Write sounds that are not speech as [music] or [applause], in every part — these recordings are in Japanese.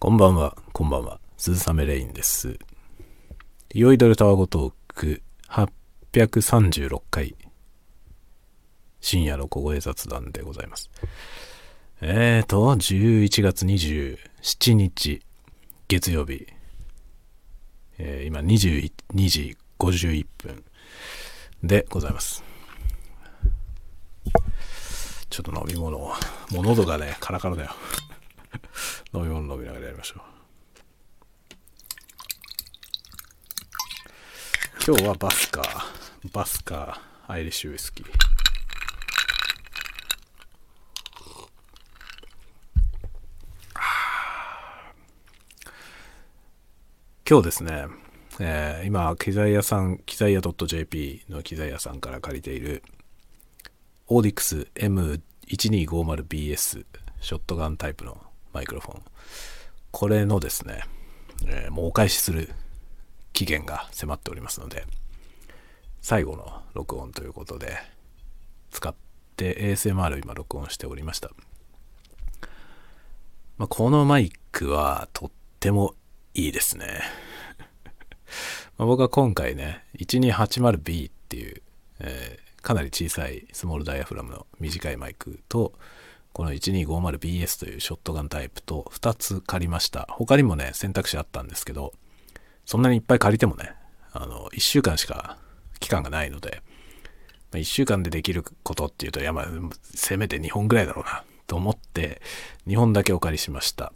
こんばんは、こんばんは。鈴雨レインです。酔いどれタワゴトーク836回。深夜の小声雑談でございます。えーと、11月27日、月曜日。えー今22時51分でございます。ちょっと飲み物を。もう喉がね、カラカラだよ。[laughs] 飲み物飲みながらやりましょう。今日はバスカー、バスカー、アイリッシュウイスキー。今日ですね、えー今、機材屋さん、機材屋 .jp の機材屋さんから借りている、オーディクス M1250BS ショットガンタイプのマイクロフォン。これのですね、えーもうお返しする期限が迫っておりますので、最後の録音ということで、使って ASMR を今録音しておりました。まあ、このマイクはとってもいいですね。[laughs] ま僕は今回ね、1280B っていう、えーかなり小さいスモールダイヤフラムの短いマイクと、この 1250BS というショットガンタイプと2つ借りました。他にもね、選択肢あったんですけど、そんなにいっぱい借りてもね、あの、1週間しか期間がないので、まあ1週間でできることっていうと、いや、まあ、せめて2本ぐらいだろうな、と思って、2本だけお借りしました。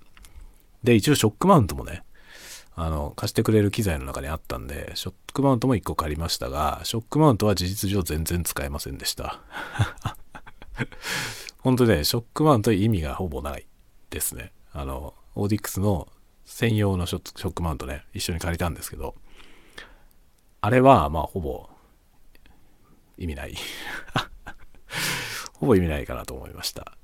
で、一応ショックマウントもね、あの、貸してくれる機材の中にあったんで、ショックマウントも1個借りましたが、ショックマウントは事実上全然使えませんでした。本当ね、ショックマウント意味がほぼないですね。あの、オーディックスの専用のショッショックマウントね、一緒に借りたんですけど、あれは、まあ、ほぼ意味ない。[laughs] ほぼ意味ないかなと思いました。だか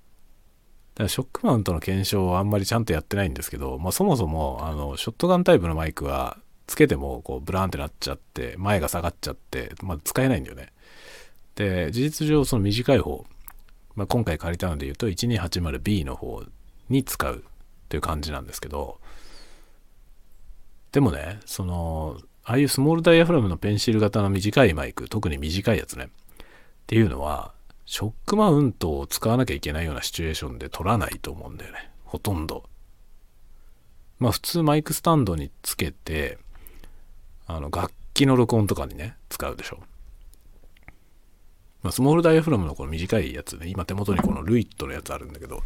らショックマウントの検証はあんまりちゃんとやってないんですけど、まあ、そもそもあのショットガンタイプのマイクはつけてもこうブラーンってなっちゃって前が下がっちゃって、まあ、使えないんだよね。で事実上その短い方、まあ、今回借りたので言うと 1280B の方に使うという感じなんですけどでもねそのああいうスモールダイヤフラムのペンシル型の短いマイク特に短いやつねっていうのはショックマウントを使わなきゃいけないようなシチュエーションで取らないと思うんだよね。ほとんど。まあ普通マイクスタンドにつけて、あの楽器の録音とかにね、使うでしょ。まあスモールダイヤフラムのこの短いやつね、今手元にこのルイットのやつあるんだけど、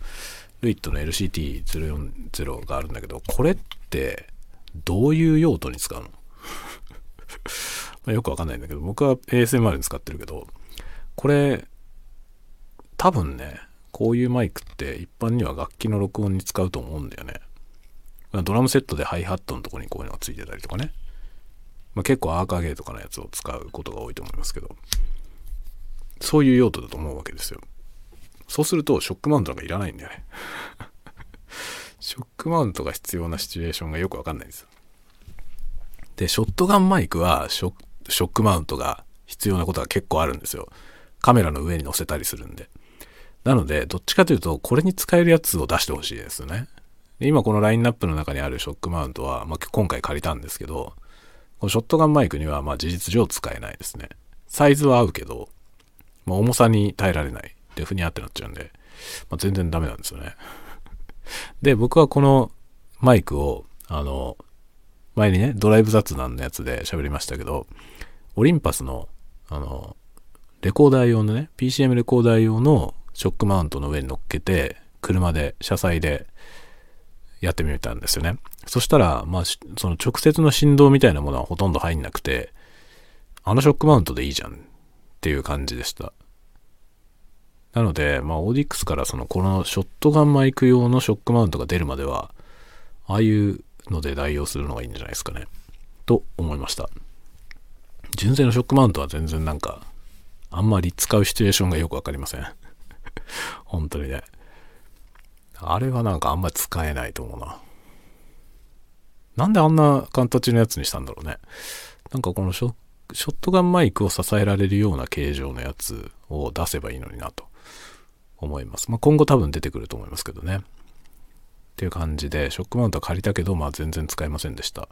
ルイットの LCT040 があるんだけど、これってどういう用途に使うの？[laughs] まよくわかんないんだけど、僕は ASMR に使ってるけど、これ多分ね、こういうマイクって一般には楽器の録音に使うと思うんだよね。ドラムセットでハイハットのとこにこういうのがついてたりとかね。まあ、結構アーカーゲーとかのやつを使うことが多いと思いますけど、そういう用途だと思うわけですよ。そうするとショックマウントなんかいらないんだよね。ショックマウントが必要なシチュエーションがよくわかんないんですよ。で、ショットガンマイクはショックマウントが必要なことが結構あるんですよ。カメラの上に載せたりするんで。なので、どっちかというと、これに使えるやつを出してほしいですよね。今このラインナップの中にあるショックマウントは、まあ、今回借りたんですけど、このショットガンマイクにはま事実上使えないですね。サイズは合うけど、まあ、重さに耐えられない。で、ふにゃってなっちゃうんで、まあ、全然ダメなんですよね。で、僕はこのマイクを、あの、前にね、ドライブ雑談のやつで喋りましたけど、オリンパスの、あの、レコーダー用のね、PCM レコーダー用のショックマウントの上に乗っけて、車で、車載でやってみたんですよね。そしたら、まあ、その直接の振動みたいなものはほとんど入んなくて、あのショックマウントでいいじゃんっていう感じでした。なので、まあ、オーディックスからその、このショットガンマイク用のショックマウントが出るまでは、ああいうので代用するのがいいんじゃないですかね。と思いました。純正のショックマウントは全然なんか、あんまり使うシチュエーションがよくわかりません。[laughs] 本当にね。あれはなんかあんまり使えないと思うな。なんであんな形のやつにしたんだろうね。なんかこのショッショットガンマイクを支えられるような形状のやつを出せばいいのになと思います。まあ、今後多分出てくると思いますけどね。っていう感じで、ショックマウントは借りたけど、まあ全然使えませんでした。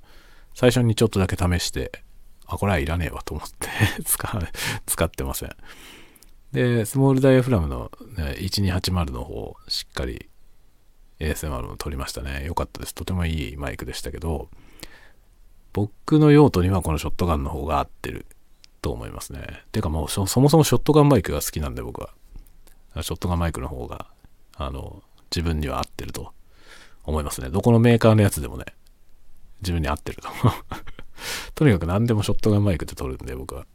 最初にちょっとだけ試して、あ、これはいらねえわと思って [laughs] 使、使ってません。で、スモールダイヤフラムの、ね、1280の方を、しっかり ASMR も撮りましたね。良かったです。とてもいいマイクでしたけど、僕の用途にはこのショットガンの方が合ってると思いますね。てかもうそもそもショットガンマイクが好きなんで僕は。ショットガンマイクの方が、あの、自分には合ってると思いますね。どこのメーカーのやつでもね、自分に合ってると。[laughs] とにかく何でもショットガンマイクで撮るんで僕は。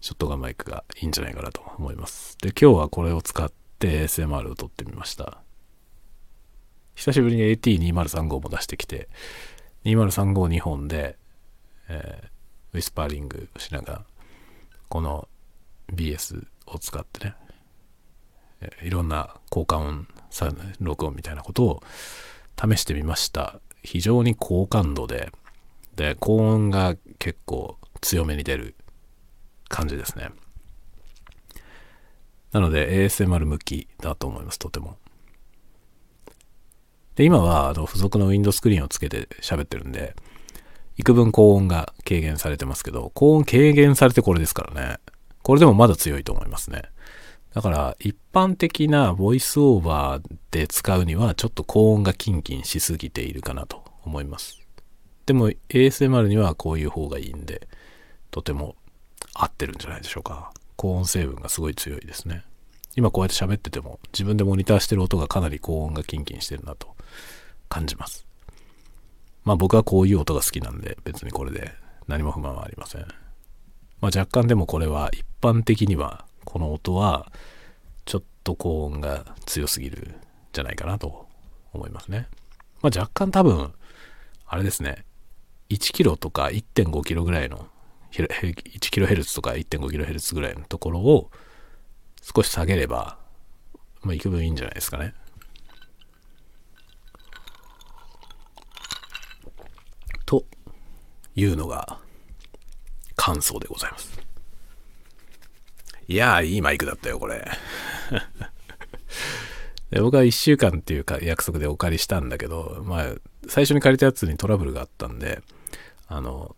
ショットガンマイクがいいんじゃないかなと思います。で、今日はこれを使って ASMR を撮ってみました。久しぶりに AT2035 も出してきて、20352本で、えー、ウィスパーリングしながら、この BS を使ってね、えー、いろんな効果音、録音みたいなことを試してみました。非常に高感度で、で、高音が結構強めに出る感じですね。なので ASMR 向きだと思います、とても。で、今はあの付属のウィンドスクリーンをつけて喋ってるんで、幾分高音が軽減されてますけど、高音軽減されてこれですからね。これでもまだ強いと思いますね。だから一般的なボイスオーバーで使うにはちょっと高音がキンキンしすぎているかなと思います。でも ASMR にはこういう方がいいんで、とても合ってるんじゃないでしょうか。高音成分がすごい強いですね。今こうやって喋ってても自分でモニターしてる音がかなり高音がキンキンしてるなと感じます。まあ僕はこういう音が好きなんで別にこれで何も不満はありません。まあ若干でもこれは一般的にはこの音はちょっと高音が強すぎるんじゃないかなと思いますね。まあ若干多分あれですね1キロとか1.5キロぐらいの1キロヘルツとか1.5キロヘルツぐらいのところを少し下げればまあ幾分いいんじゃないですかね。というのが感想でございます。いやー、いいマイクだったよ、これ。[laughs] で僕は1週間っていうか約束でお借りしたんだけど、まあ、最初に借りたやつにトラブルがあったんで、あの、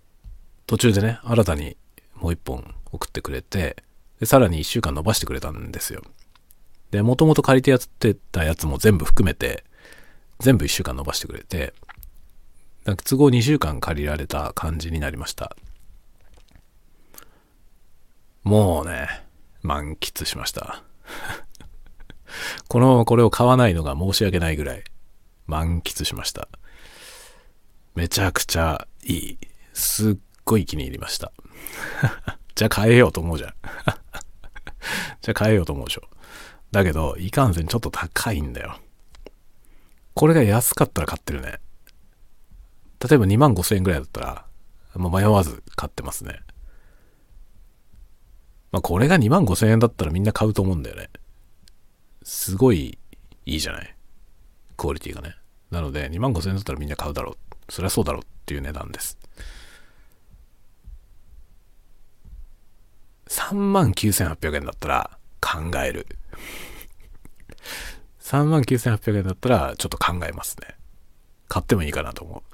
途中でね、新たにもう1本送ってくれて、で、さらに1週間伸ばしてくれたんですよ。で、もともと借りてやってたやつも全部含めて、全部1週間伸ばしてくれて、なんか都合2週間借りられた感じになりました。もうね、満喫しました。[laughs] このまま、これを買わないのが申し訳ないぐらい満喫しました。めちゃくちゃいい。すっごい気に入りました。[laughs] じゃあ変えようと思うじゃん。[laughs] じゃあ変えようと思うでしょ。だけど、いかんせんちょっと高いんだよ。これが安かったら買ってるね。例えば2万5千円ぐらいだったら、もう迷わず買ってますね。まあこれが2万5千円だったらみんな買うと思うんだよね。すごいいいじゃない。クオリティがね。なので2万5千円だったらみんな買うだろう。そりゃそうだろうっていう値段です。3万9800円だったら考える。3万9800円だったらちょっと考えますね。買ってもいいかなと思う。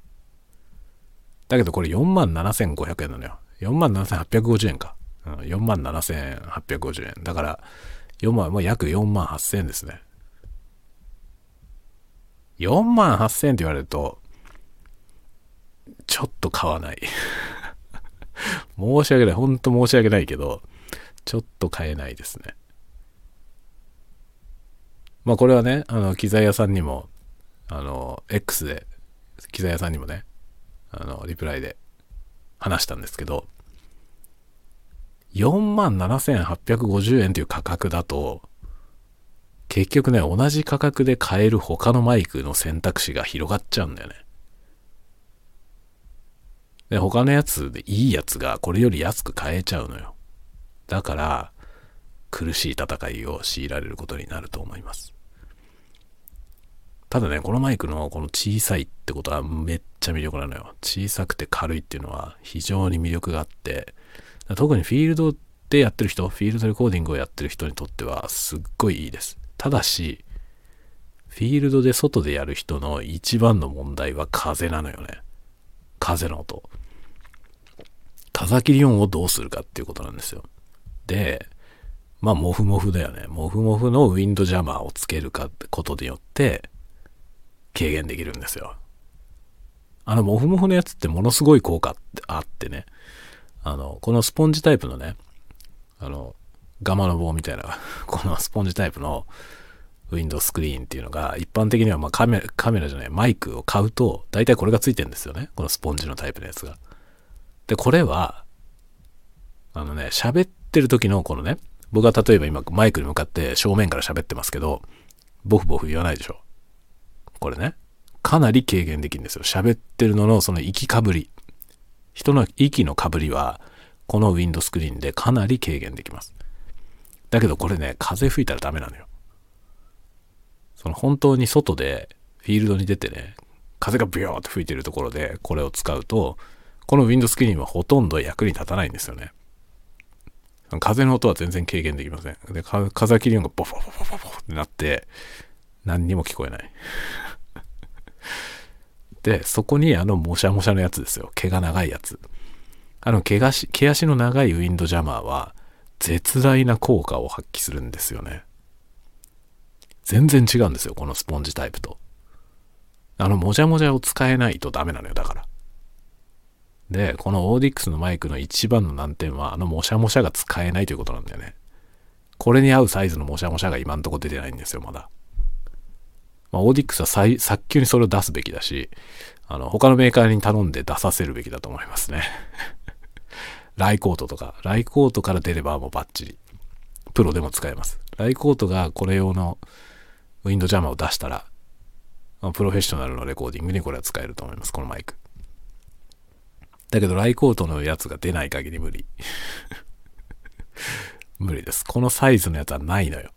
だけどこれ4万7500円なのよ。4万7850円か。うん、4万7850円。だから、4万、もう約4万8000円ですね。4万8000円って言われると、ちょっと買わない。[laughs] 申し訳ない。ほんと申し訳ないけど、ちょっと買えないですね。まあこれはね、あの、機材屋さんにも、あの、X で、機材屋さんにもね、あの、リプライで話したんですけど、47,850円という価格だと、結局ね、同じ価格で買える他のマイクの選択肢が広がっちゃうんだよね。で、他のやつでいいやつがこれより安く買えちゃうのよ。だから、苦しい戦いを強いられることになると思います。ただね、このマイクのこの小さいってことはめっちゃ魅力なのよ。小さくて軽いっていうのは非常に魅力があって、特にフィールドでやってる人、フィールドレコーディングをやってる人にとってはすっごいいいです。ただし、フィールドで外でやる人の一番の問題は風なのよね。風の音。風切り音をどうするかっていうことなんですよ。で、まあ、モフモフだよね。モフモフのウィンドジャマーをつけるかってことによって、軽減できるんですよ。あの、モフモフのやつってものすごい効果ってあってね。あの、このスポンジタイプのね、あの、ガマの棒みたいな、[laughs] このスポンジタイプのウィンドスクリーンっていうのが、一般的にはまカメラ、カメラじゃない、マイクを買うと、大体これがついてるんですよね。このスポンジのタイプのやつが。で、これは、あのね、喋ってる時のこのね、僕は例えば今マイクに向かって正面から喋ってますけど、ボフボフ言わないでしょ。これね。かなり軽減できるんですよ。喋ってるののその息かぶり。人の息のかぶりは、このウィンドスクリーンでかなり軽減できます。だけどこれね、風吹いたらダメなのよ。その本当に外でフィールドに出てね、風がビヨーって吹いてるところでこれを使うと、このウィンドスクリーンはほとんど役に立たないんですよね。風の音は全然軽減できません。で、風切り音がボフボフボフボフってなって、何にも聞こえない。で、そこにあのもしゃもしゃのやつですよ。毛が長いやつ。あの毛足、毛足の長いウィンドジャマーは、絶大な効果を発揮するんですよね。全然違うんですよ、このスポンジタイプと。あの、もじゃもじゃを使えないとダメなのよ、だから。で、このオーディックスのマイクの一番の難点は、あのもしゃもしゃが使えないということなんだよね。これに合うサイズのもしゃもしゃが今んとこ出てないんですよ、まだ。まあ、オーディックスは早急にそれを出すべきだし、あの、他のメーカーに頼んで出させるべきだと思いますね。[laughs] ライコートとか、ライコートから出ればもうバッチリ。プロでも使えます。ライコートがこれ用のウィンドジャマーを出したら、まプロフェッショナルのレコーディングにこれは使えると思います、このマイク。だけど、ライコートのやつが出ない限り無理。[laughs] 無理です。このサイズのやつはないのよ。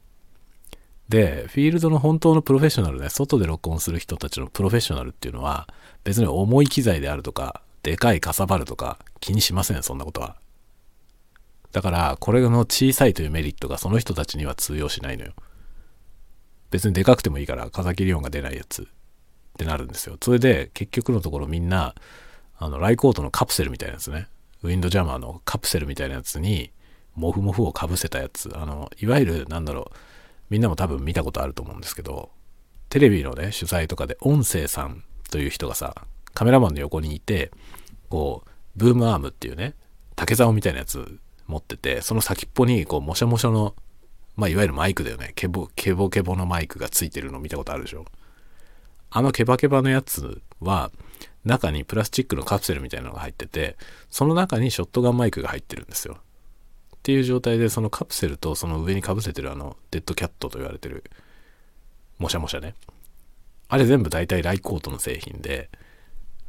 で、フィールドの本当のプロフェッショナルね、外で録音する人たちのプロフェッショナルっていうのは、別に重い機材であるとか、でかいかさばるとか、気にしません、そんなことは。だから、これの小さいというメリットがその人たちには通用しないのよ。別にでかくてもいいから、風切り音が出ないやつってなるんですよ。それで、結局のところみんな、あの、ライコートのカプセルみたいなやつね。ウィンドジャマーのカプセルみたいなやつに、モフモフをかぶせたやつ。あの、いわゆる、なんだろう、みんなも多分見たことあると思うんですけど、テレビのね、取材とかで音声さんという人がさ、カメラマンの横にいて、こう、ブームアームっていうね、竹竿みたいなやつ持ってて、その先っぽに、こう、もしゃもしゃの、まあ、いわゆるマイクだよね。ケボ、ケボケボのマイクがついてるの見たことあるでしょ。あのケバケバのやつは、中にプラスチックのカプセルみたいなのが入ってて、その中にショットガンマイクが入ってるんですよ。っていう状態で、そのカプセルとその上にかぶせてるあの、デッドキャットと言われてる、もしゃもしゃね。あれ全部大体ライコートの製品で、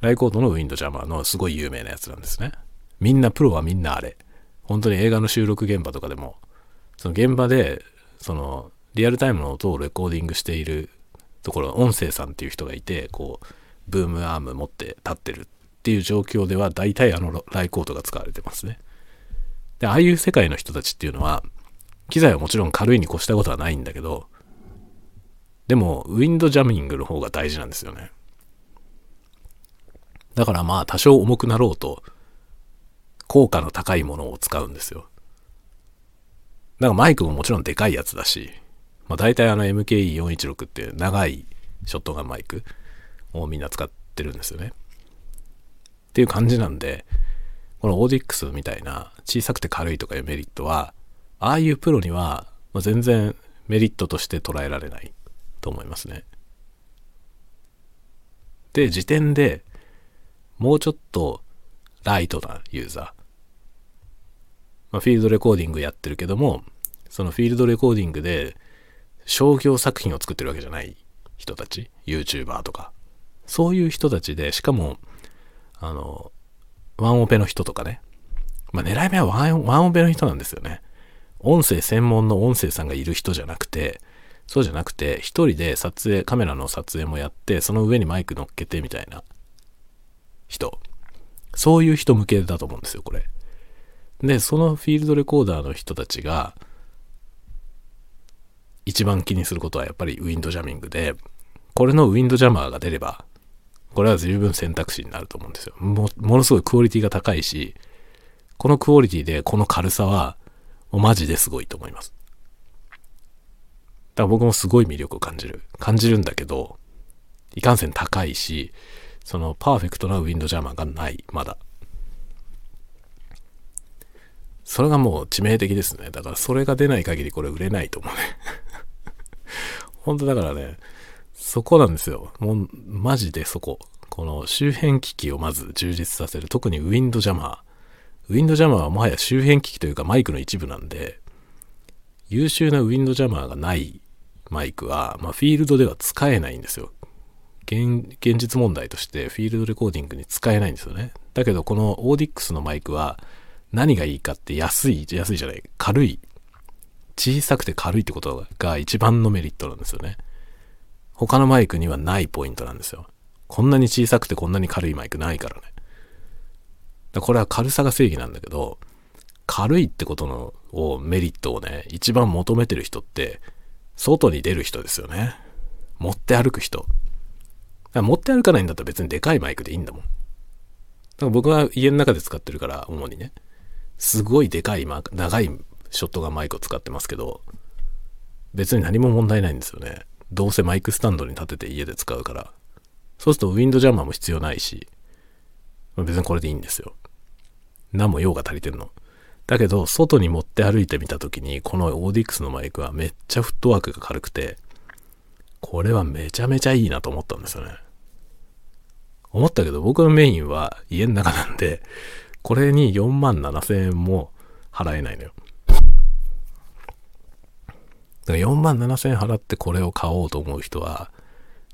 ライコートのウィンドジャマーのすごい有名なやつなんですね。みんな、プロはみんなあれ。本当に映画の収録現場とかでも、その現場で、その、リアルタイムの音をレコーディングしているところ、音声さんっていう人がいて、こう、ブームアーム持って立ってるっていう状況では大体あのライコートが使われてますね。で、ああいう世界の人たちっていうのは、機材はもちろん軽いに越したことはないんだけど、でも、ウィンドジャミングの方が大事なんですよね。だからまあ、多少重くなろうと、効果の高いものを使うんですよ。だからマイクももちろんでかいやつだし、まあ大体あの MKE416 って長いショットガンマイク。をみんな使ってるんですよね。っていう感じなんで、このオーディックスみたいな小さくて軽いとかいうメリットは、ああいうプロには全然メリットとして捉えられないと思いますね。で、時点でもうちょっとライトなユーザー。まあ、フィールドレコーディングやってるけども、そのフィールドレコーディングで商業作品を作ってるわけじゃない人たち、YouTuber とか、そういう人たちで、しかも、あの、ワンオペの人とかね。まあ、狙い目はワンワンオペの人なんですよね。音声専門の音声さんがいる人じゃなくて、そうじゃなくて、一人で撮影、カメラの撮影もやって、その上にマイク乗っけてみたいな人。そういう人向けだと思うんですよ、これ。で、そのフィールドレコーダーの人たちが、一番気にすることはやっぱりウィンドジャミングで、これのウィンドジャマーが出れば、これは十分選択肢になると思うんですよ。もものすごいクオリティが高いし、このクオリティでこの軽さは、もうマジですごいと思います。だから僕もすごい魅力を感じる。感じるんだけど、いかんせん高いし、そのパーフェクトなウィンドジャマーがない、まだ。それがもう致命的ですね。だからそれが出ない限りこれ売れないと思うね。[laughs] 本当だからね、そこなんですよ。もう、マジでそこ。この周辺機器をまず充実させる。特にウィンドジャマー。ウィンドジャマーはもはや周辺機器というかマイクの一部なんで、優秀なウィンドジャマーがないマイクは、まあ、フィールドでは使えないんですよ。現現実問題としてフィールドレコーディングに使えないんですよね。だけどこのオーディックスのマイクは何がいいかって安い、安いじゃない、軽い。小さくて軽いってことが一番のメリットなんですよね。他のマイクにはないポイントなんですよ。こんなに小さくてこんなに軽いマイクないからね。これは軽さが正義なんだけど、軽いってことのをメリットをね、一番求めてる人って、外に出る人ですよね。持って歩く人。持って歩かないんだったら別にでかいマイクでいいんだもん。だから僕は家の中で使ってるから、主にね。すごいでかい、長いショットガンマイクを使ってますけど、別に何も問題ないんですよね。どうせマイクスタンドに立てて家で使うから。そうするとウィンドジャマーも必要ないし、別にこれでいいんですよ。何も用が足りてんの？だけど、外に持って歩いてみた時に、このオーディックスのマイクはめっちゃフットワークが軽くて、これはめちゃめちゃいいなと思ったんですよね。思ったけど、僕のメインは家の中なんで、これに4万7千円も払えないのよ。だから4万7千円払ってこれを買おうと思う人は、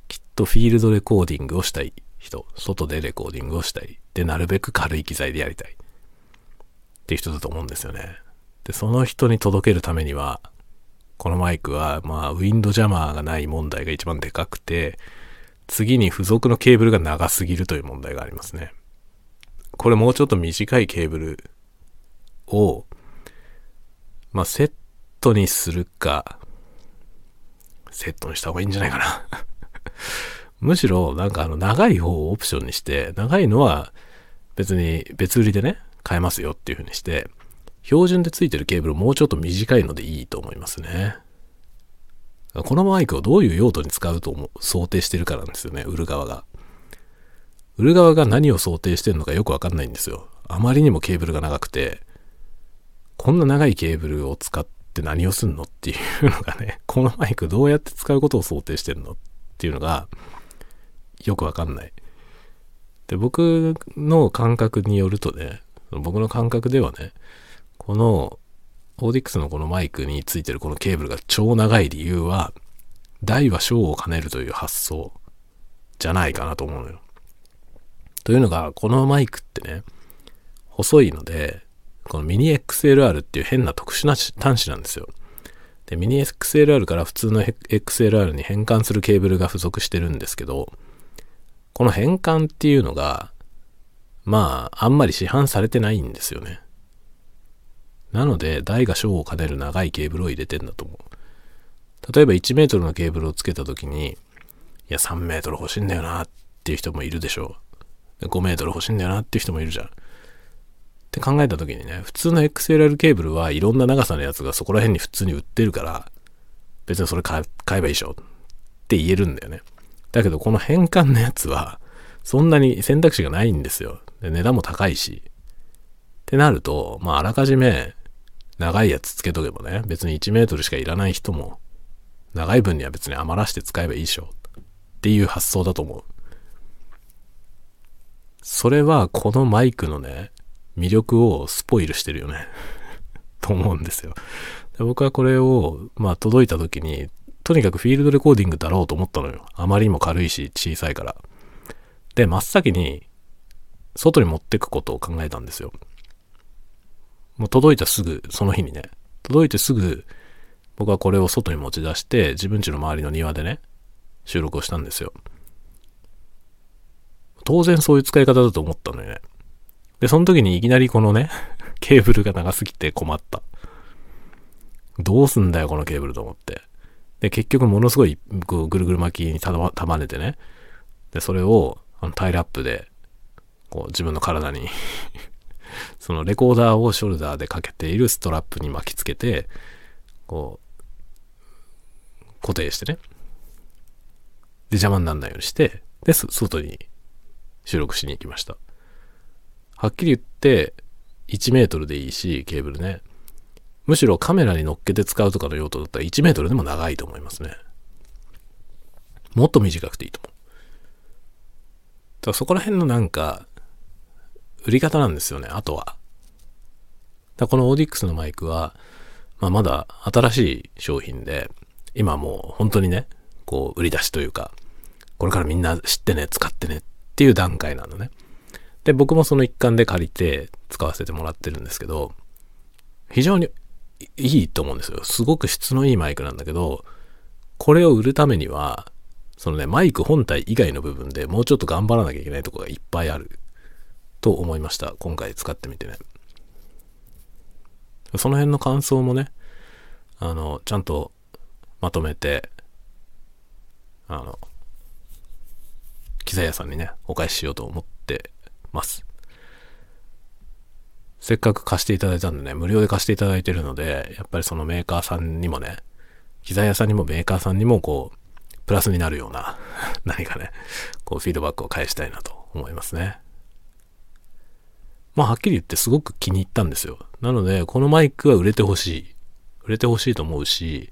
きっとフィールドレコーディングをしたい人、外でレコーディングをしたい。で、なるべく軽い機材でやりたい。っていう人だと思うんですよね。で、その人に届けるためには、このマイクは、まあ、ウィンドジャマーがない問題が一番でかくて、次に付属のケーブルが長すぎるという問題がありますね。これもうちょっと短いケーブルを、まあ、セットにするか、セットにした方がいいんじゃないかな [laughs] むしろ、なんかあの、長い方をオプションにして、長いのは別に別売りでね、買えますよっていう風にして、標準でついてるケーブルもうちょっと短いのでいいと思いますね。このマイクをどういう用途に使うと思う想定してるからなんですよね、売る側が。売る側が何を想定してるのかよくわかんないんですよ。あまりにもケーブルが長くて、こんな長いケーブルを使って何をすんのっていうのがね、[laughs] このマイクどうやって使うことを想定してるのっていうのが、よくわかんない。で、僕の感覚によるとね、僕の感覚ではね、このオーディックスのこのマイクについてるこのケーブルが超長い理由は、大は小を兼ねるという発想じゃないかなと思うのよ。というのが、このマイクってね、細いので、このミニ XLR っていう変な特殊な端子なんですよ。で、ミニ XLR から普通の XLR に変換するケーブルが付属してるんですけど、この変換っていうのが、まあ、あんまり市販されてないんですよね。なので、大が小を兼ねる長いケーブルを入れてんだと思う。例えば1メートルのケーブルをつけた時に、いや、3メートル欲しいんだよなっていう人もいるでしょう。5メートル欲しいんだよなっていう人もいるじゃん。って考えた時にね、普通の XLR ケーブルはいろんな長さのやつがそこら辺に普通に売ってるから、別にそれ買えばいいでしょって言えるんだよね。だけどこの変換のやつは、そんなに選択肢がないんですよ。で値段も高いし。ってなると、まああらかじめ長いやつつけとけばね、別に1メートルしかいらない人も、長い分には別に余らして使えばいいでしょっていう発想だと思う。それはこのマイクのね、魅力をスポイルしてるよね [laughs] と思うんですよで。僕はこれを、まあ届いた時に、とにかくフィールドレコーディングだろうと思ったのよ。あまりにも軽いし小さいから。で、真っ先に外に持ってくことを考えたんですよ。もう届いたすぐ、その日にね。届いてすぐ、僕はこれを外に持ち出して、自分家の周りの庭でね、収録をしたんですよ。当然そういう使い方だと思ったのよね。で、その時にいきなりこのね、[laughs] ケーブルが長すぎて困った。どうすんだよ、このケーブルと思って。で、結局ものすごいぐるぐる巻きに束ねてね。で、それをあのタイルアップで、こう自分の体に [laughs] そのレコーダーをショルダーでかけているストラップに巻きつけて、こう、固定してね。で、邪魔にならないようにして、で、外に収録しに行きました。はっきり言って、1メートルでいいし、ケーブルね。むしろカメラに乗っけて使うとかの用途だったら1メートルでも長いと思いますね。もっと短くていいと思う。だそこら辺のなんか、売り方なんですよね、あとは。だこのオーディックスのマイクは、まあ、まだ新しい商品で、今もう本当にね、こう売り出しというか、これからみんな知ってね、使ってねっていう段階なのね。で、僕もその一環で借りて使わせてもらってるんですけど、非常にいいと思うんですよ。すごく質のいいマイクなんだけど、これを売るためには、そのね、マイク本体以外の部分でもうちょっと頑張らなきゃいけないとこがいっぱいあると思いました。今回使ってみてね。その辺の感想もね、あの、ちゃんとまとめて、あの、機材屋さんにね、お返ししようと思ってます。せっかく貸していただいたんでね、無料で貸していただいてるので、やっぱりそのメーカーさんにもね、機材屋さんにもメーカーさんにもこう、プラスになるような、[laughs] 何かね、こうフィードバックを返したいなと思いますね。まあはっきり言ってすごく気に入ったんですよ。なので、このマイクは売れてほしい。売れてほしいと思うし、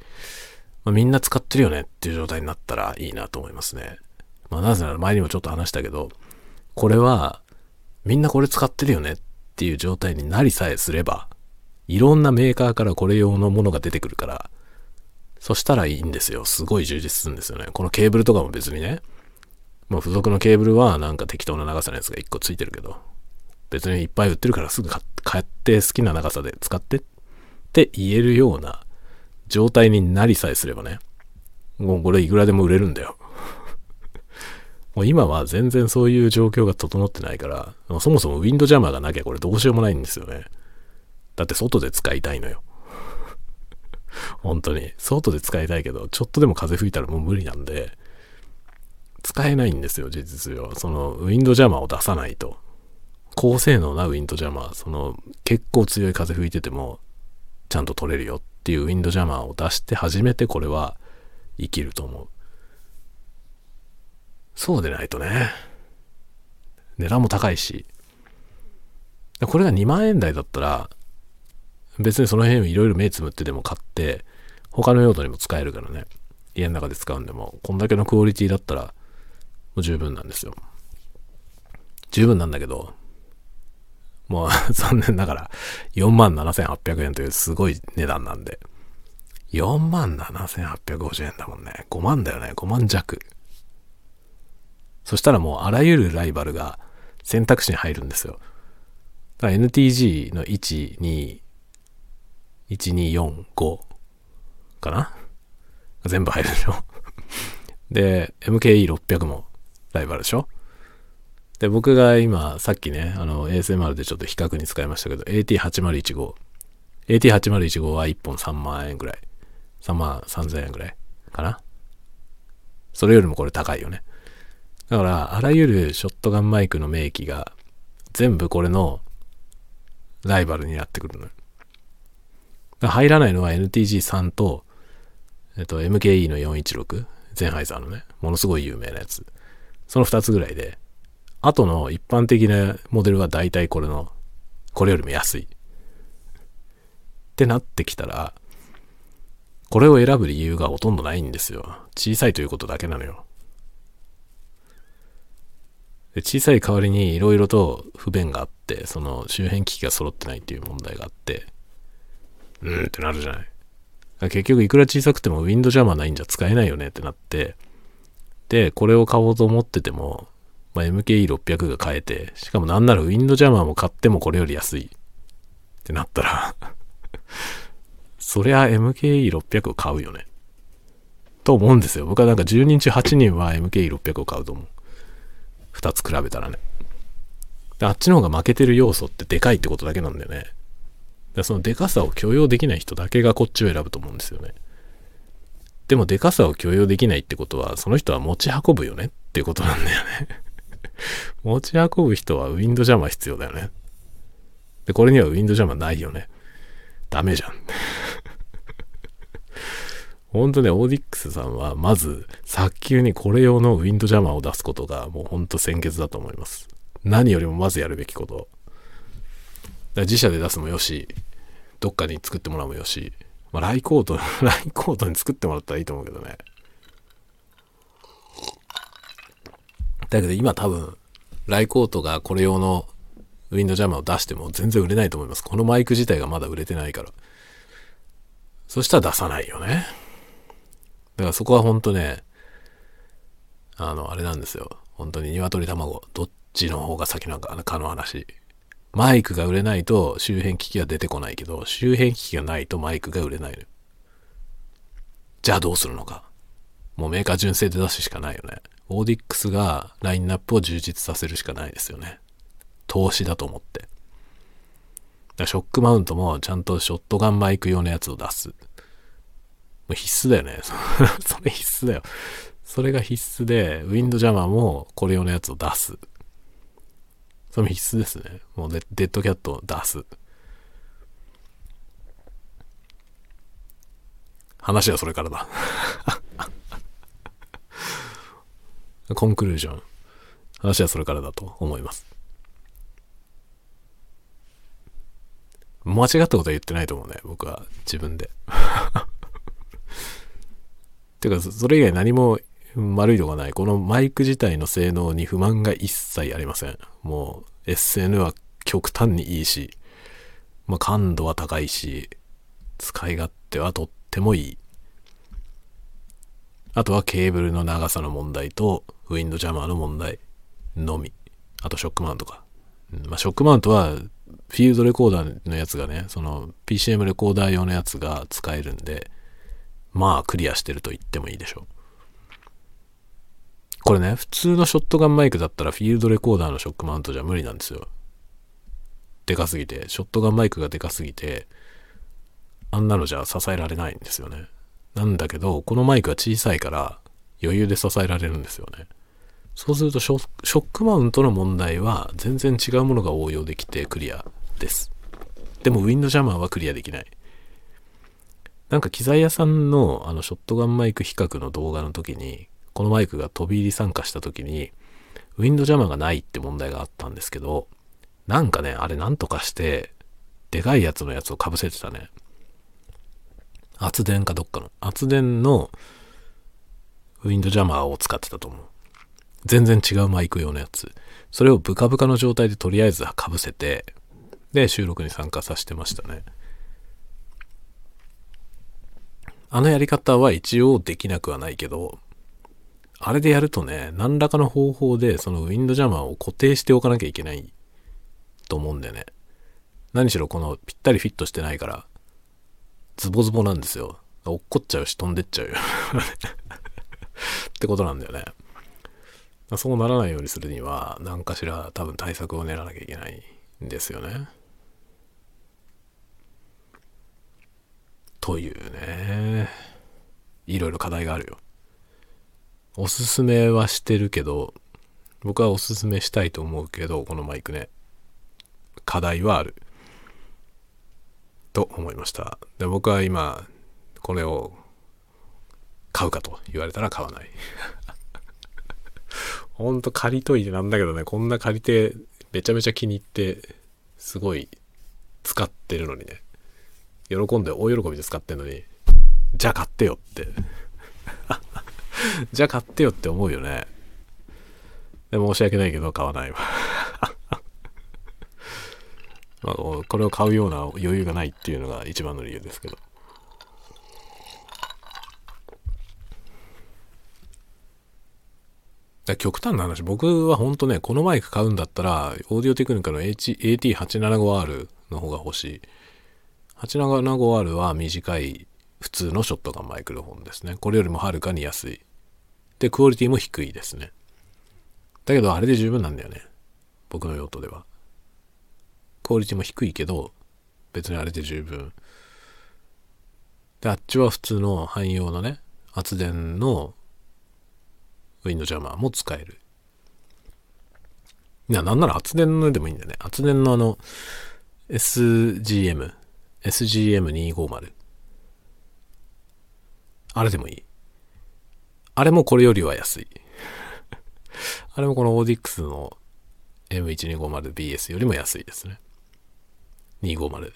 まあ、みんな使ってるよねっていう状態になったらいいなと思いますね。まあなぜなら前にもちょっと話したけど、これはみんなこれ使ってるよねっていう状態になりさえすれば、いろんなメーカーからこれ用のものが出てくるから、そしたらいいんですよ。すごい充実するんですよね。このケーブルとかも別にね、まあ付属のケーブルはなんか適当な長さのやつが1個ついてるけど、別にいっぱい売ってるからすぐ買って好きな長さで使ってって言えるような状態になりさえすればね、もうこれいくらでも売れるんだよ。[laughs] もう今は全然そういう状況が整ってないから、そもそもウィンドジャマーがなきゃこれどうしようもないんですよね。だって外で使いたいのよ。本当に。外で使いたいけど、ちょっとでも風吹いたらもう無理なんで、使えないんですよ、事実上。その、ウィンドジャマーを出さないと。高性能なウィンドジャマー、その、結構強い風吹いてても、ちゃんと取れるよっていうウィンドジャマーを出して初めてこれは生きると思う。そうでないとね。値段も高いし。これが2万円台だったら、別にその辺いろいろ目つむってでも買って、他の用途にも使えるからね。家の中で使うんでも、こんだけのクオリティだったら、もう十分なんですよ。十分なんだけど、もう [laughs] 残念ながら47,800円というすごい値段なんで。47,850円だもんね。5万だよね。5万弱。そしたらもうあらゆるライバルが選択肢に入るんですよ。だから NTG の1、2、1、2、4、5かな？全部入るでしょ？[laughs] で、MKE600 もライバルでしょ？で、僕が今、さっきね、あの、ASMR でちょっと比較に使いましたけど、AT8015。AT8015 は1本3万円ぐらい。3万3000円ぐらいかな？それよりもこれ高いよね。だから、あらゆるショットガンマイクの名機が全部これのライバルになってくるのよ。入らないのは NTG3 と、えっと、MKE の416、ゼンハイザーのね、ものすごい有名なやつ。その2つぐらいで、あとの一般的なモデルは大体これの、これよりも安い。ってなってきたら、これを選ぶ理由がほとんどないんですよ。小さいということだけなのよ。で小さい代わりに色々と不便があって、その周辺機器が揃ってないっていう問題があって、うんってなるじゃない。結局いくら小さくてもウィンドジャマーないんじゃ使えないよねってなって、で、これを買おうと思ってても、まあ、MKE600 が買えて、しかもなんならウィンドジャマーも買ってもこれより安いってなったらそりゃ MKE600 を買うよね。と思うんですよ。僕はなんか10人中8人は MKE600 を買うと思う。2つ比べたらね。あっちの方が負けてる要素ってでかいってことだけなんだよね。だそのでかさを許容できない人だけがこっちを選ぶと思うんですよね。でもでかさを許容できないってことは、その人は持ち運ぶよね？っていうことなんだよね [laughs] 持ち運ぶ人はウィンドジャマー必要だよね。で、これにはウィンドジャマーないよね。ダメじゃん。ほんとね、オーディックスさんは、まず、早急にこれ用のウィンドジャマーを出すことが、もうほんと先決だと思います。何よりもまずやるべきこと。自社で出すもよし、どっかに作ってもらうもよし、まあ、ライコート、ライコートに作ってもらったらいいと思うけどね。だけど今多分、ライコートがこれ用のウィンドジャマーを出しても全然売れないと思います。このマイク自体がまだ売れてないから。そしたら出さないよね。だからそこは本当ね、あの、あれなんですよ。本当に鶏卵、どっちの方が先なのかかの話。マイクが売れないと周辺機器は出てこないけど、周辺機器がないとマイクが売れないの。じゃあどうするのか。もうメーカー純正で出すしかないよね。オーディックスがラインナップを充実させるしかないですよね。投資だと思って。だショックマウントもちゃんとショットガンマイク用のやつを出す。もう必須だよね。[laughs] それ必須だよ。それが必須で、ウィンドジャマーもこれ用のやつを出す。それも必須ですね。もうデッドキャットを出す。話はそれからだ。[laughs] コンクルージョン。話はそれからだと思います。間違ったことは言ってないと思うね。僕は自分で。[laughs] ていうか、それ以外何も悪いとこない。このマイク自体の性能に不満が一切ありません。もう SN は極端にいいし、まあ、感度は高いし、使い勝手はとってもいい。あとはケーブルの長さの問題と、ウィンドジャマーの問題のみ。あとショックマウントか。まあ、ショックマウントはフィールドレコーダーのやつがね、その PCM レコーダー用のやつが使えるんで、まあクリアしてると言ってもいいでしょう。これね、普通のショットガンマイクだったらフィールドレコーダーのショックマウントじゃ無理なんですよ。でかすぎて、ショットガンマイクがでかすぎて、あんなのじゃ支えられないんですよね。なんだけど、このマイクは小さいから余裕で支えられるんですよね。そうするとショックマウントの問題は全然違うものが応用できてクリアです。でもウィンドジャマーはクリアできない。なんか機材屋さんのあのショットガンマイク比較の動画の時に、このマイクが飛び入り参加した時に、ウィンドジャマーがないって問題があったんですけど、なんかね、あれなんとかして、でかいやつのやつをかぶせてたね。圧電かどっかの。圧電のウィンドジャマーを使ってたと思う。全然違うマイク用のやつ。それをブカブカの状態でとりあえずかぶせて、で、収録に参加させてましたね。あのやり方は一応できなくはないけど、あれでやるとね、何らかの方法でそのウィンドジャマーを固定しておかなきゃいけないと思うんだよね。何しろこのぴったりフィットしてないから、ズボズボなんですよ。落っこっちゃうし飛んでっちゃうよ [laughs] ってことなんだよね。そうならないようにするには、何かしら多分対策を練らなきゃいけないんですよね。というね、いろいろ課題があるよ。おすすめはしてるけど、僕はおすすめしたいと思うけど、このマイクね、課題はある。と思いました。で僕は今、これを買うかと言われたら買わない。[laughs] ほんと借りといてなんだけどね、こんな借りてめちゃめちゃ気に入って、すごい使ってるのにね、喜んで大喜びで使ってんのに、じゃあ買ってよって [laughs] [laughs] じゃあ買ってよって思うよね。で申し訳ないけど買わないわ [laughs] まあ、これを買うような余裕がないっていうのが一番の理由ですけど。極端な話、僕は本当ね、このマイク買うんだったら、オーディオテクニカの AT875R の方が欲しい。875R は短い普通のショットガンマイクロフォンですね。これよりもはるかに安い。で、クオリティも低いですね。だけど、あれで十分なんだよね。僕の用途では。クオリティも低いけど、別にあれで十分。で、あっちは普通の汎用のね、圧電のウィンドジャマーも使える。いや、なんなら圧電のでもいいんだよね。圧電のあの、SGM、SGM250。あれでもいい。あれもこれよりは安い。[laughs] あれもこのオーディックスの M1250BS よりも安いですね。250。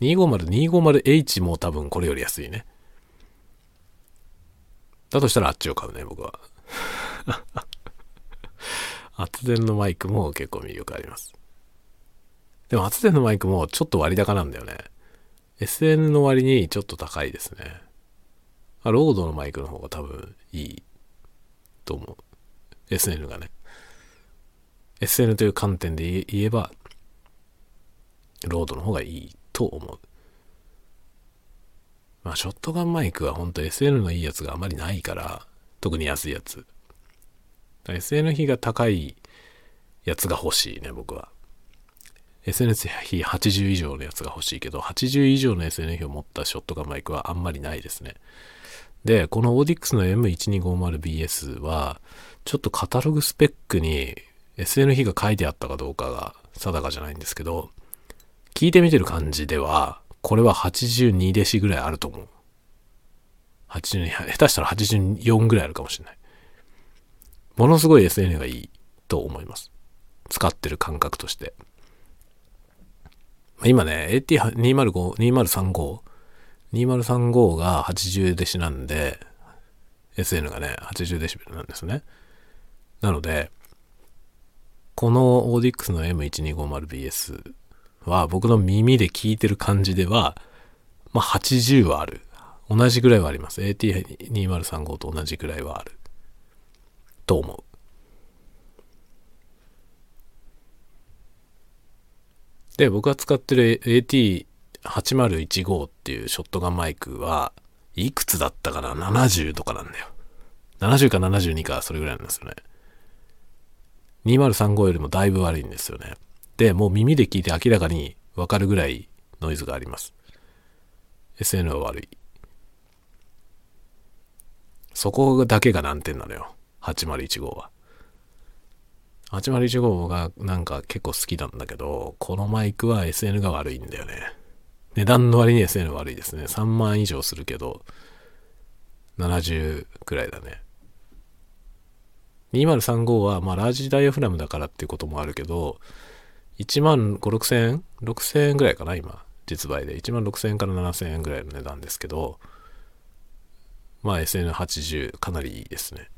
250、250H も多分これより安いね。だとしたらあっちを買うね、僕は。[laughs] 圧電のマイクも結構魅力あります。でも圧電のマイクもちょっと割高なんだよね。SN の割にちょっと高いですね。ロードのマイクの方が多分いいと思う。SN がね。SN という観点で言えば、ロードの方がいいと思う。まあ、ショットガンマイクは本当 SN のいいやつがあまりないから、特に安いやつ。SN 比が高いやつが欲しいね、僕は。SNS 比80以上のやつが欲しいけど、80以上の SN 比を持ったショットガンマイクはあんまりないですね。で、このオーディックスの M1250BS は、ちょっとカタログスペックに SN 比が書いてあったかどうかが定かじゃないんですけど、聞いてみてる感じでは、これは82デシぐらいあると思う。82、下手したら84ぐらいあるかもしれない。ものすごい SN がいいと思います。使ってる感覚として。今ね、AT205、2035、2035が80デシなんで、SN がね、80デシベルなんですね。なので、このオーディックスの M1250BS は僕の耳で聞いてる感じでは、まあ80はある。同じぐらいはあります。AT2035 と同じぐらいはある。と思う。で、僕が使ってる AT 8015っていうショットガンマイクはいくつだったかな ?70 とかなんだよ。70か72かそれぐらいなんですよね。2035よりもだいぶ悪いんですよね。で、もう耳で聞いて明らかにわかるぐらいノイズがあります。SN は悪い。そこだけが難点なのよ。8015は。8015がなんか結構好きなんだけど、このマイクは SN が悪いんだよね。値段の割に SN 悪いですね。3万以上するけど、70くらいだね。2035は、まあ、ラージダイヤフラムだからっていうこともあるけど、1万5、6千円 ?6 千円ぐらいかな、今。実売で。1万6千円から7千円ぐらいの値段ですけど、まあ SN80 かなりいいですね。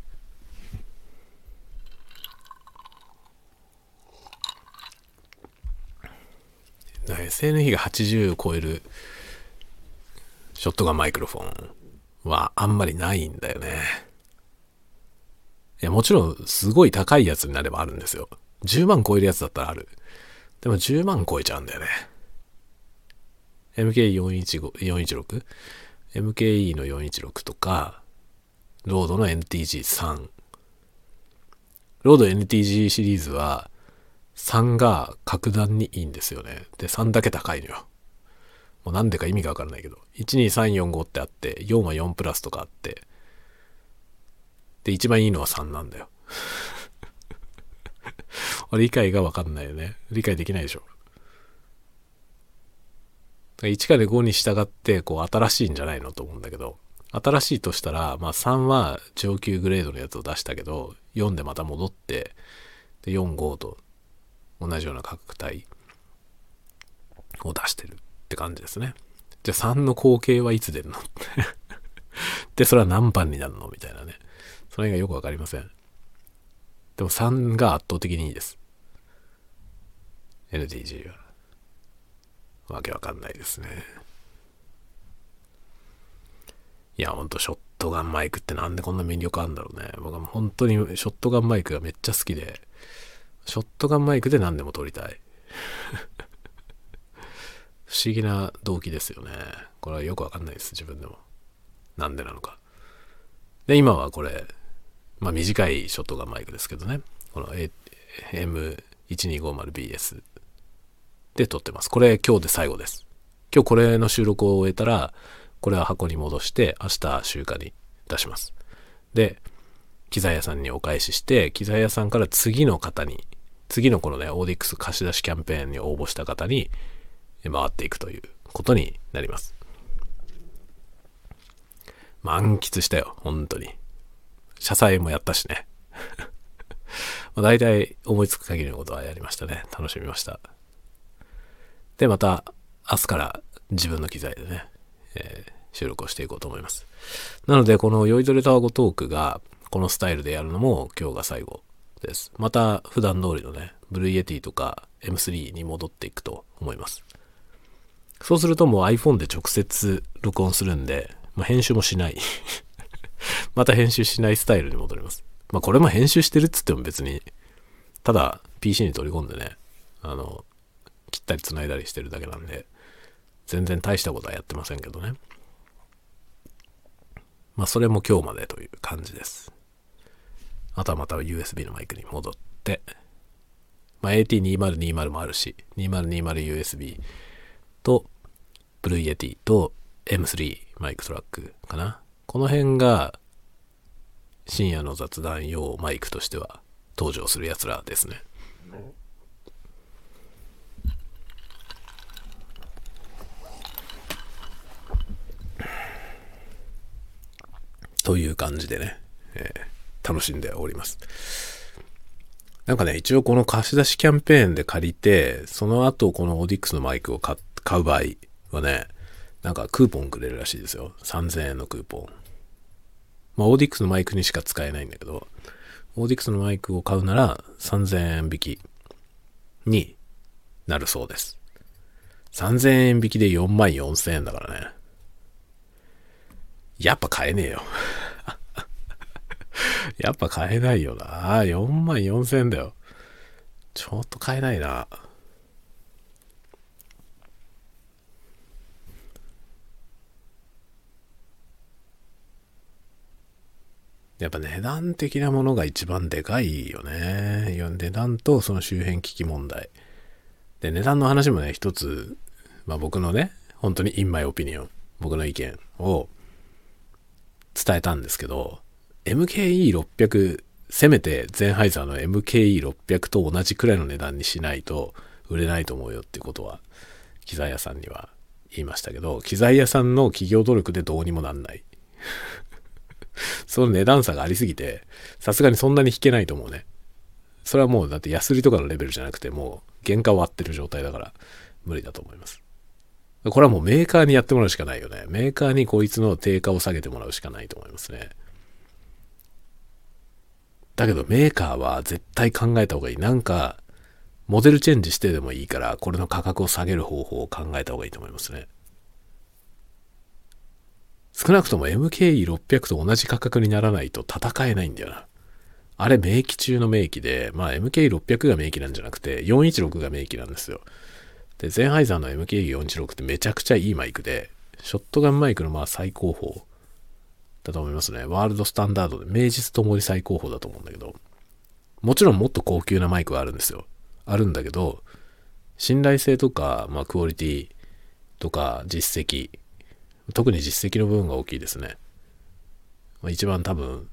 SN 比が80超えるショットガンマイクロフォンはあんまりないんだよね。いや、もちろんすごい高いやつになればあるんですよ。10万超えるやつだったらある。でも10万超えちゃうんだよね。MK415、416? MKE の416とか、ロードの NTG3。ロード NTG シリーズは、3が格段にいいんですよね。で、3だけ高いのよ。もうなんでか意味がわからないけど。12345ってあって、4は4プラスとかあって、で、一番いいのは3なんだよ。[laughs] 理解がわかんないよね。理解できないでしょ。1から5に従って、こう、新しいんじゃないのと思うんだけど、新しいとしたら、まあ3は上級グレードのやつを出したけど、4でまた戻って、で、4、5と同じような価格帯を出してるって感じですね。じゃあ3の後継はいつ出るの？っ [laughs] てで、それは何番になるの？みたいなね。その辺がよくわかりません。でも3が圧倒的にいいです。NTG は。わけわかんないですね。いや、ほんと、ショットガンマイクってなんでこんな魅力あるんだろうね。僕はもう本当にショットガンマイクがめっちゃ好きで、ショットガンマイクで何でも撮りたい。[laughs] 不思議な動機ですよね。これはよくわかんないです、自分でも。なんでなのか。で、今はこれ、まあ短いショットガンマイクですけどね。この M1250BS で撮ってます。これ今日で最後です。今日これの収録を終えたら、これは箱に戻して明日集荷に出します。で、機材屋さんにお返しして、機材屋さんから次の方に、次のこのね、オーディックス貸し出しキャンペーンに応募した方に回っていくということになります。満喫したよ、本当に。車載もやったしね。[laughs] まあ大体思いつく限りのことはやりましたね。楽しみました。で、また明日から自分の機材でね、えー収録をしていこうと思います。なので、この酔いどれタワゴトークがこのスタイルでやるのも今日が最後です。また普段通りのね、ブルーイエティとか M3 に戻っていくと思います。そうするともう iPhone で直接録音するんで、まあ、編集もしない。[laughs] また編集しないスタイルに戻ります。まあこれも編集してるっつっても別に、ただ PC に取り込んでね、あの、切ったり繋いだりしてるだけなんで、全然大したことはやってませんけどね。まあそれも今日までという感じです。あとはまた USB のマイクに戻って、まあ AT2020 もあるし、2020USB と Blue Yeti と M3 マイクトラックかな。この辺が深夜の雑談用マイクとしては登場するやつらですね。という感じでね、えー楽しんでおります。なんかね、一応この貸し出しキャンペーンで借りて、その後このオーディックスのマイクを買買う場合はね、なんかクーポンくれるらしいですよ。3000円のクーポン。まあ、オーディックスのマイクにしか使えないんだけど、オーディックスのマイクを買うなら3000円引きになるそうです。3000円引きで4万4000円だからね。やっぱ買えねえよ。[laughs] やっぱ買えないよな。4万4000円だよ。ちょっと買えないな。やっぱ値段的なものが一番でかいよね。値段とその周辺危機問題。で、値段の話もね、一つ、まあ僕のね、本当に in my opinion、僕の意見を伝えたんですけど、MKE600、せめてゼンハイザーの MKE600 と同じくらいの値段にしないと売れないと思うよってことは、機材屋さんには言いましたけど、機材屋さんの企業努力でどうにもなんない。[laughs] その値段差がありすぎて、さすがにそんなに引けないと思うね。それはもうだって安売りとかのレベルじゃなくて、もう原価を割ってる状態だから無理だと思います。これはもうメーカーにやってもらうしかないよね。メーカーにこいつの定価を下げてもらうしかないと思いますね。だけどメーカーは絶対考えた方がいい。なんか、モデルチェンジしてでもいいから、これの価格を下げる方法を考えた方がいいと思いますね。少なくとも MKE600 と同じ価格にならないと戦えないんだよな。あれ名機中の名機で、まあ MKE600 が名機なんじゃなくて、416が名機なんですよ。で、ゼンハイザーの MKE416 ってめちゃくちゃいいマイクで、ショットガンマイクのまあ最高峰だと思いますね。ワールドスタンダードで、名実ともに最高峰だと思うんだけど、もちろんもっと高級なマイクはあるんですよ。あるんだけど、信頼性とか、まあクオリティとか実績、特に実績の部分が大きいですね。まあ、一番多分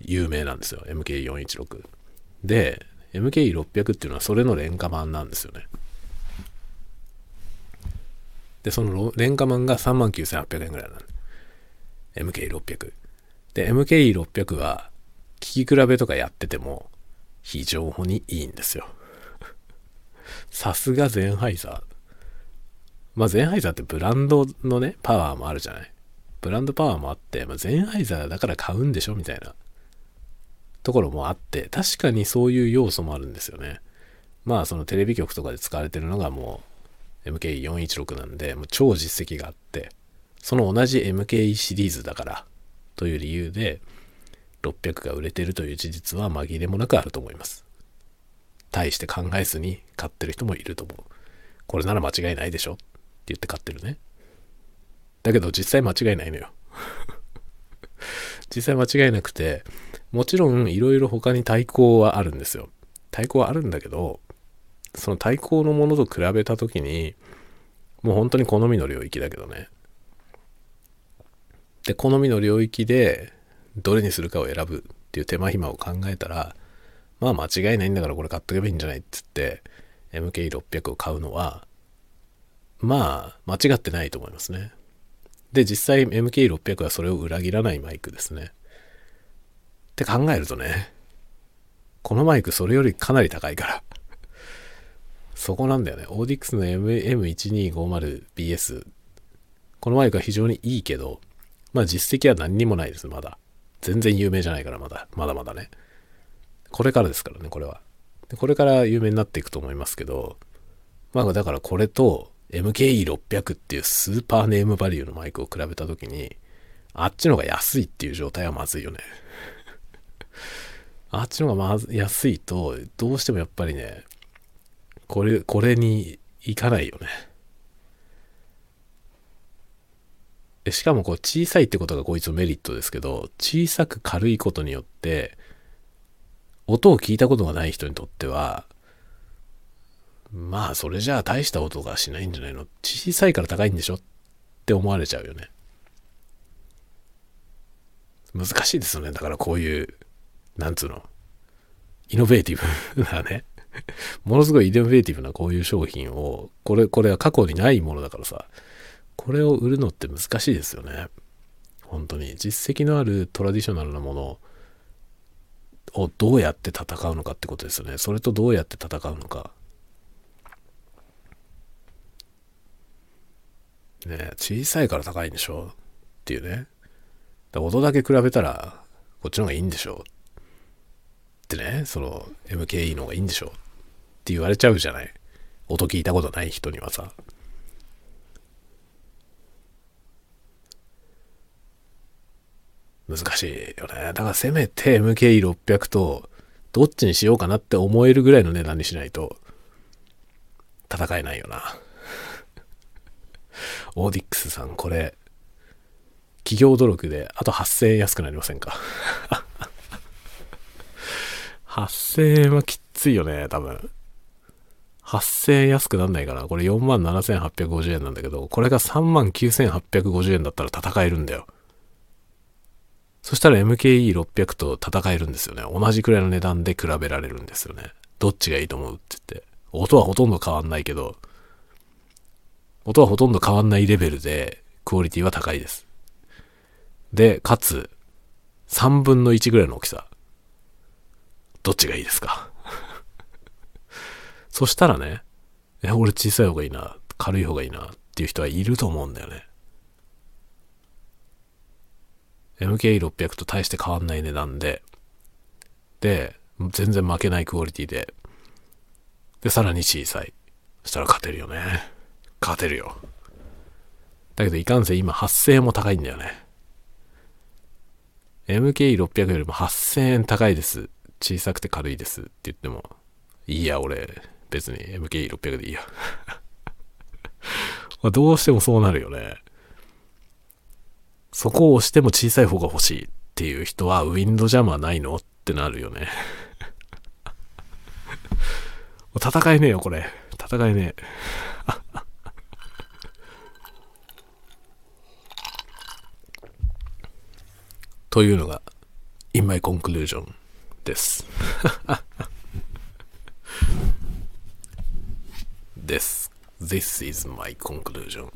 有名なんですよ。MK416。で、MK600 っていうのはそれの廉価版なんですよね。で、その廉価版が39,800円ぐらいなんで。MK600。で、MK600 は、聞き比べとかやってても、非常にいいんですよ。[laughs] さすがゼンハイザー。まあ、ゼンハイザーってブランドのね、パワーもあるじゃない。ブランドパワーもあって、まあ、ゼンハイザーだから買うんでしょみたいなところもあって、確かにそういう要素もあるんですよね。まあ、そのテレビ局とかで使われてるのがもう MK416 なんで、もう超実績があって、その同じ MKE シリーズだからという理由で、600が売れてるという事実は紛れもなくあると思います。対して考えずに買ってる人もいると思う。これなら間違いないでしょ？って言って買ってるね。だけど実際間違いないのよ。[laughs] 実際間違いなくて、もちろんいろいろ他に対抗はあるんですよ。対抗はあるんだけど、その対抗のものと比べた時に、もう本当に好みの領域だけどね。で、好みの領域で、どれにするかを選ぶっていう手間暇を考えたら、まあ間違いないんだからこれ買っとけばいいんじゃないっつって MK600 を買うのは、まあ間違ってないと思いますね。で、実際 MK600 はそれを裏切らないマイクですね。って考えるとね、このマイクそれよりかなり高いからそこなんだよね。オーディックスの M1250BS。このマイクは非常にいいけど、まあ実績は何にもないです、まだ。全然有名じゃないから、まだ。まだまだね。これからですからね、これは。でこれから有名になっていくと思いますけど、まあだからこれと MKE600 っていうスーパーネームバリューのマイクを比べた時に、あっちの方が安いっていう状態はまずいよね。[laughs] あっちの方がまず安いと、どうしてもやっぱりね、これ、これに行かないよね。しかもこう小さいってことがこいつのメリットですけど、小さく軽いことによって、音を聞いたことがない人にとっては、まあそれじゃあ大した音がしないんじゃないの？小さいから高いんでしょ？って思われちゃうよね。難しいですよね。だからこういう、なんつうの、イノベーティブなね。ものすごいイノベーティブなこういう商品を、これ、これは過去にないものだからさ、これを売るのって難しいですよね。本当に。実績のあるトラディショナルなものをどうやって戦うのかってことですよね。それとどうやって戦うのか。ね小さいから高いんでしょ？っていうね。だ音だけ比べたら、こっちの方がいいんでしょ？ってね、その MKE の方がいいんでしょ？って言われちゃうじゃない。音聞いたことない人にはさ。難しいよね。だからせめて MKE600 とどっちにしようかなって思えるぐらいの値段にしないと戦えないよな。[laughs] オーディックスさんこれ企業努力であと8000円安くなりませんか？[laughs] 8000円はきついよね、多分。8000円安くなんないかな。これ47,850円なんだけど、これが39,850円だったら戦えるんだよ。そしたら MKE600 と戦えるんですよね。同じくらいの値段で比べられるんですよね。どっちがいいと思うって言って。音はほとんど変わんないけど、音はほとんど変わんないレベルで、クオリティは高いです。で、かつ、3分の1ぐらいの大きさ。どっちがいいですか？そしたらね、え、俺小さい方がいいな、軽い方がいいなっていう人はいると思うんだよね。MK600 と大して変わんない値段で、で、全然負けないクオリティで、で、さらに小さい。そしたら勝てるよね。勝てるよ。だけど、いかんせん今8000円も高いんだよね。MK600 よりも8000円高いです。小さくて軽いですって言っても、いいや、俺、別に MK600 でいいや。[laughs] どうしてもそうなるよね。そこを押しても小さい方が欲しいっていう人はウィンドジャムはないの？ってなるよね。[laughs] 戦えねえよ、これ。戦えねえ。[laughs] というのが、in my conclusion です。[laughs] です。This is my conclusion.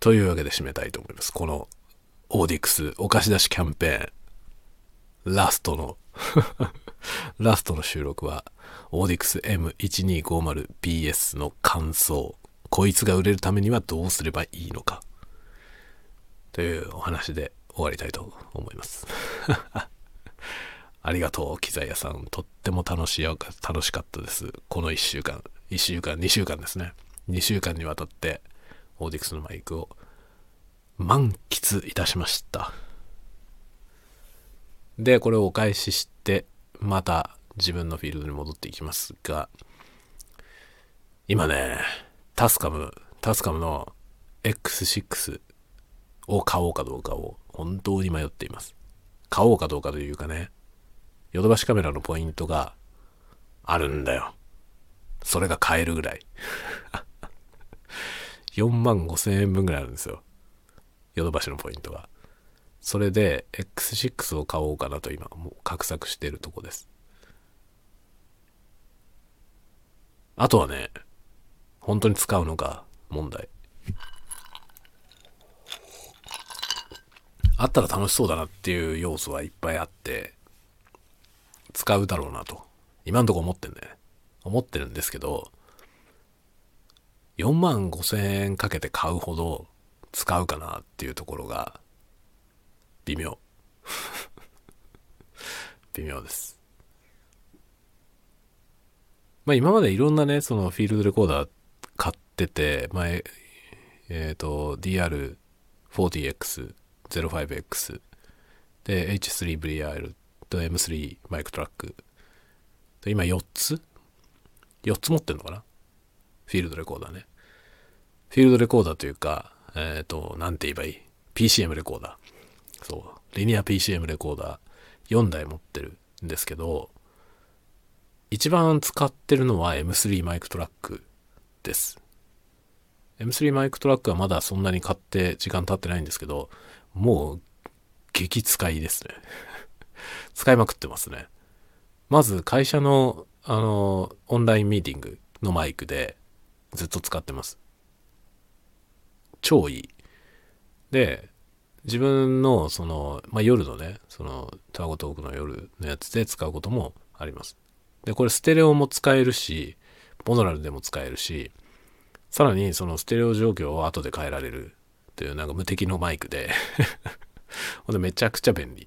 というわけで締めたいと思います。このオーディクスお菓子出しキャンペーンラストの [laughs] ラストの収録はオーディクス M1250BS の感想こいつが売れるためにはどうすればいいのかというお話で終わりたいと思います [laughs] ありがとう、機材屋さん。とっても楽しい、楽しかったです。この1週間、1週間、2週間ですね。2週間にわたって、オーディクスのマイクを満喫いたしました。で、これをお返しして、また自分のフィールドに戻っていきますが、今ね、タスカム、タスカムの X6 を買おうかどうかを本当に迷っています。買おうかどうかというかね、ヨドバシカメラのポイントがあるんだよ。それが買えるぐらい。4万5千円分ぐらいあるんですよ。ヨドバシのポイントが。それで X6 を買おうかなと今もう画策してるとこです。あとはね、本当に使うのか問題。あったら楽しそうだなっていう要素はいっぱいあって、使うだろうなと。今んとこ思ってんね。思ってるんですけど、4万5千円かけて買うほど使うかなっていうところが微妙。[laughs] 微妙です。まあ今までいろんなね、そのフィールドレコーダー買ってて、前、えっ、と、DR40X、05X、で、H3VR と M3 マイクトラック。で今4つ ?4 つ持ってんのかな？フィールドレコーダーね。フィールドレコーダーというか、えっ、と、なんて言えばいい ?PCM レコーダー。そう。リニア PCM レコーダー4台持ってるんですけど、一番使ってるのは M3 マイクトラックです。M3 マイクトラックはまだそんなに買って時間経ってないんですけど、もう激使いですね。[laughs] 使いまくってますね。まず会社のあのオンラインミーティングのマイクでずっと使ってます。超いい。で、自分のその、まあ、夜のね、そのタワゴトークの夜のやつで使うこともあります。で、これステレオも使えるし、モノラルでも使えるし、さらにそのステレオ状況を後で変えられるっていうなんか無敵のマイクで [laughs] ほんでめちゃくちゃ便利。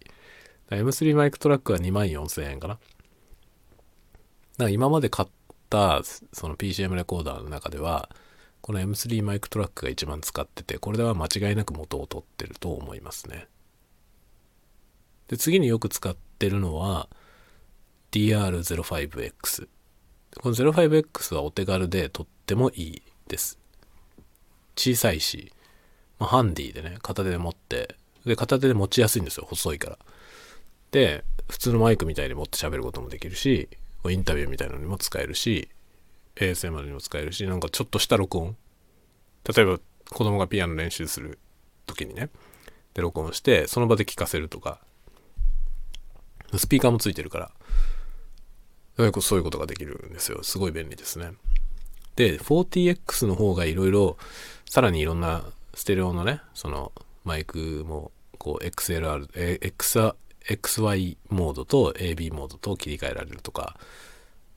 M3 マイクトラックは2万4000円かな。だか今まで買ったその PCM レコーダーの中では、この M3 マイクトラックが一番使ってて、これでは間違いなく元を取ってると思いますね。で、次によく使ってるのは DR05X。この 05X はお手軽でとってもいいです。小さいし、まあ、ハンディでね、片手で持って、で、片手で持ちやすいんですよ、細いから。で、普通のマイクみたいに持って喋ることもできるし、インタビューみたいなのにも使えるし、ASMR にも使えるし、なんかちょっとした録音。例えば、子供がピアノ練習する時にね、で、録音して、その場で聞かせるとか、スピーカーもついてるから、そういうことができるんですよ。すごい便利ですね。で、40X の方がいろいろ、さらにいろんなステレオのね、そのマイクも、こう XLR、え X XY モードと AB モードと切り替えられるとか、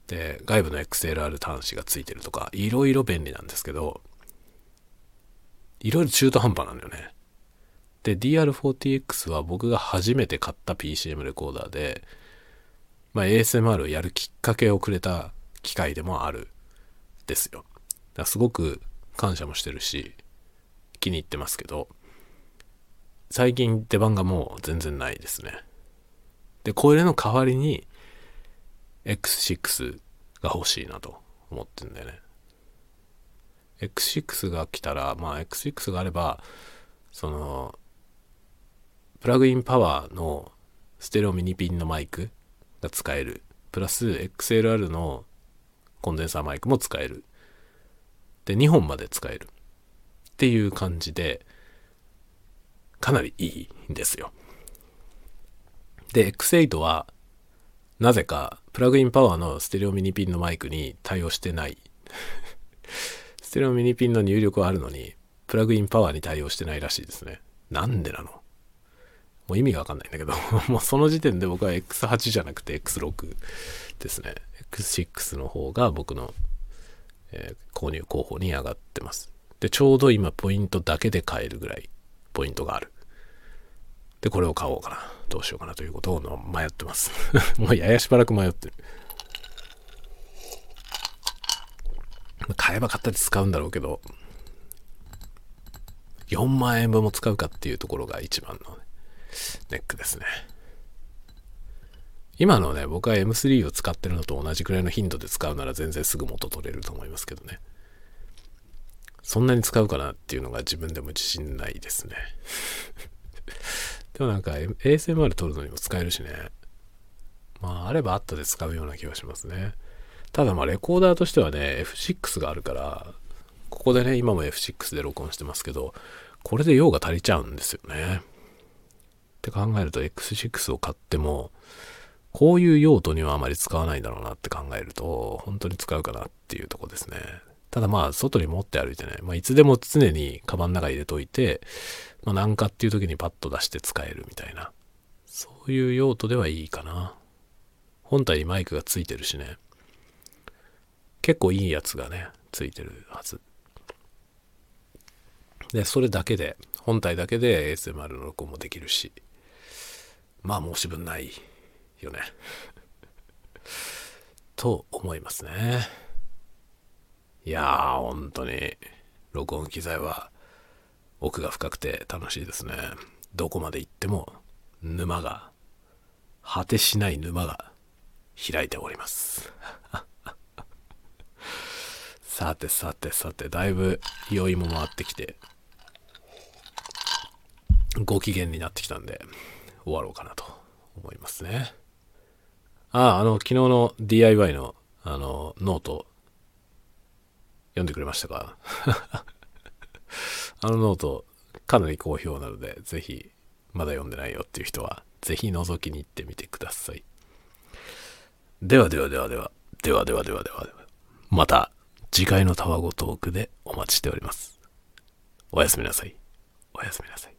で、外部の XLR 端子がついてるとか、いろいろ便利なんですけど、いろいろ中途半端なんだよね。で、DR40X は僕が初めて買った PCM レコーダーで、まあ、ASMR をやるきっかけをくれた機会でもあるですよ。だすごく感謝もしてるし、気に入ってますけど、最近出番がもう全然ないですね。で、これの代わりに X6 が欲しいなと思ってんだよね。X6 が来たら、まあ X6 があれば、その、プラグインパワーのステレオミニピンのマイクが使える。プラス XLR のコンデンサーマイクも使える。で、2本まで使える。っていう感じで、かなりいいんですよ。で、X8 は、なぜか、プラグインパワーのステレオミニピンのマイクに対応してない。[laughs] ステレオミニピンの入力はあるのに、プラグインパワーに対応してないらしいですね。なんでなの？もう意味がわかんないんだけど、[laughs] もうその時点で僕は X8 じゃなくて X6 ですね。X6 の方が僕の、えー購入候補に上がってます。で、ちょうど今ポイントだけで買えるぐらいポイントがある。で、これを買おうかな。どうしようかなということを迷ってます。[laughs] もうややしばらく迷ってる。買えば買ったり使うんだろうけど、4万円分も使うかっていうところが一番のネックですね。今のね、僕は M3 を使ってるのと同じくらいの頻度で使うなら全然すぐ元取れると思いますけどね。そんなに使うかなっていうのが自分でも自信ないですね。でもなんか ASMR 撮るのにも使えるしね。まああればあったで使うような気がしますね。ただまあレコーダーとしてはね、F6 があるから、ここでね、今も F6 で録音してますけど、これで用が足りちゃうんですよね。って考えると X6 を買っても、こういう用途にはあまり使わないだろうなって考えると、本当に使うかなっていうとこですね。ただまあ、外に持って歩いてね、まあ、いつでも常にカバンの中に入れといて、まあ、なんかっていう時にパッと出して使えるみたいな、そういう用途ではいいかな。本体にマイクがついてるしね。結構いいやつがね、ついてるはず。で、それだけで、本体だけで ASMR の録音もできるし、まあ申し分ないよね。[laughs] と思いますね。いやー、本当に、録音機材は奥が深くて楽しいですね。どこまで行っても沼が、果てしない沼が開いております。[laughs] さてさてさて、だいぶ酔いも回ってきて、ご機嫌になってきたんで、終わろうかなと思いますね。ああ、あの、昨日の DIY の、あの、ノート、読んでくれましたか？[laughs] あのノート、かなり好評なので、ぜひ、まだ読んでないよっていう人は、ぜひ覗きに行ってみてください。ではではではでは、ではではではではでは、また次回のタワゴトークでお待ちしております。おやすみなさい。おやすみなさい。